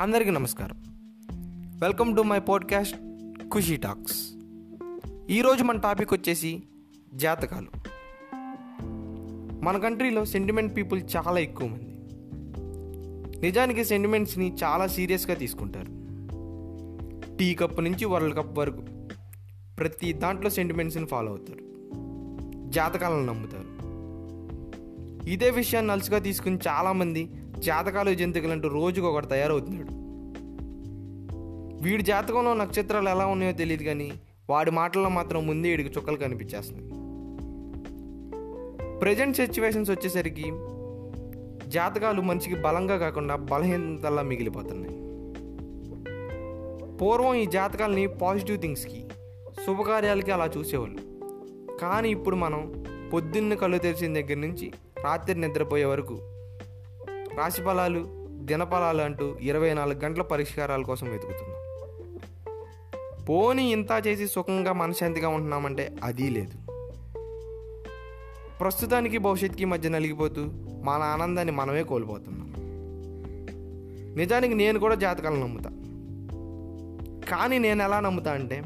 అందరికీ నమస్కారం. Welcome to my podcast Khushi talks ఈరోజు మన టాపిక్ వచ్చేసి జాతకాలు. మన కంట్రీలో సెంటిమెంట్ పీపుల్ చాలా ఎక్కువ మంది. నిజానికి సెంటిమెంట్స్ని చాలా సీరియస్గా తీసుకుంటారు. టీ కప్ నుంచి వరల్డ్ కప్ వరకు ప్రతి దాంట్లో సెంటిమెంట్స్ని ఫాలో అవుతారు. జాతకాలను నమ్ముతారు. ఇదే విషయాన్ని అలసిగా తీసుకుని చాలామంది జాతకాలు జంతికలంటూ రోజుకు ఒకటి తయారవుతున్నాడు. వీడి జాతకంలో నక్షత్రాలు ఎలా ఉన్నాయో తెలియదు కానీ వాడి మాటల్లో మాత్రం ముందే వీడికి చుక్కలు కనిపించేస్తున్నాయి. ప్రజెంట్ సిచ్యువేషన్స్ వచ్చేసరికి జాతకాలు మనిషికి బలంగా కాకుండా బలహీనతల్లా మిగిలిపోతున్నాయి. పూర్వం ఈ జాతకాలని పాజిటివ్ థింగ్స్కి శుభకార్యాలకి అలా చూసేవాళ్ళు. కానీ ఇప్పుడు మనం పొద్దున్న కళ్ళు తెరిచిన దగ్గర నుంచి రాత్రి నిద్రపోయే వరకు రాశి ఫలాలు దినఫలాలు అంటూ ఇరవై నాలుగు గంటల పరిష్కారాల కోసం వెతుకుతున్నాం. పోనీ ఇంత చేసి సుఖంగా మనశాంతిగా ఉంటున్నామంటే అది లేదు. ప్రస్తుతానికి భవిష్యత్తుకి మధ్య నలిగిపోతూ మన ఆనందాన్ని మనమే కోల్పోతున్నాం. నిజానికి నేను కూడా జాతకాలను నమ్ముతా. కానీ నేను ఎలా నమ్ముతా అంటే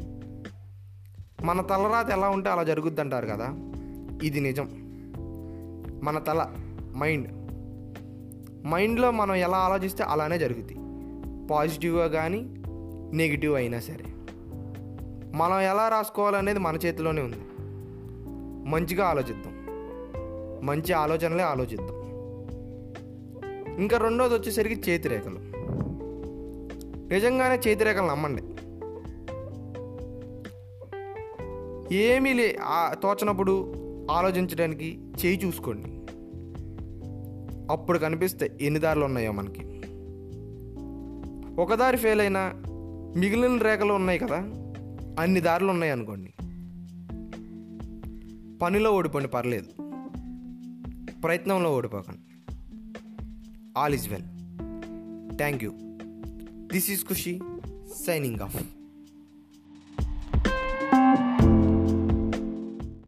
మన తలరాత ఎలా ఉంటే అలా జరుగుద్ది అంటారు కదా ఇది నిజం. మన తల మైండ్. మైండ్లో మనం ఎలా ఆలోచిస్తే అలానే జరుగుతుంది పాజిటివ్గా కానీ నెగిటివ్ అయినా సరే. మనం ఎలా రాసుకోవాలనేది మన చేతిలోనే ఉంది. మంచిగా ఆలోచిద్దాం. మంచి ఆలోచనలే ఆలోచిద్దాం. ఇంకా రెండోది వచ్చేసరికి చేతిరేఖలు నిజంగానే చేతిరేఖలు నమ్మండి. ఏమీ లే తోచనప్పుడు ఆలోచించడానికి చేయి చూసుకోండి. అప్పుడు కనిపిస్తే ఎన్ని దారులు ఉన్నాయో మనకి. ఒక దారి ఫెయిల్ అయినా మిగిలిన రేఖలు ఉన్నాయి కదా అన్ని దారులు ఉన్నాయి అనుకోండి. పనిలో ఓడిపోండి పర్లేదు. ప్రయత్నంలో ఓడిపోకండి. All is well thank you this is Khushi signing off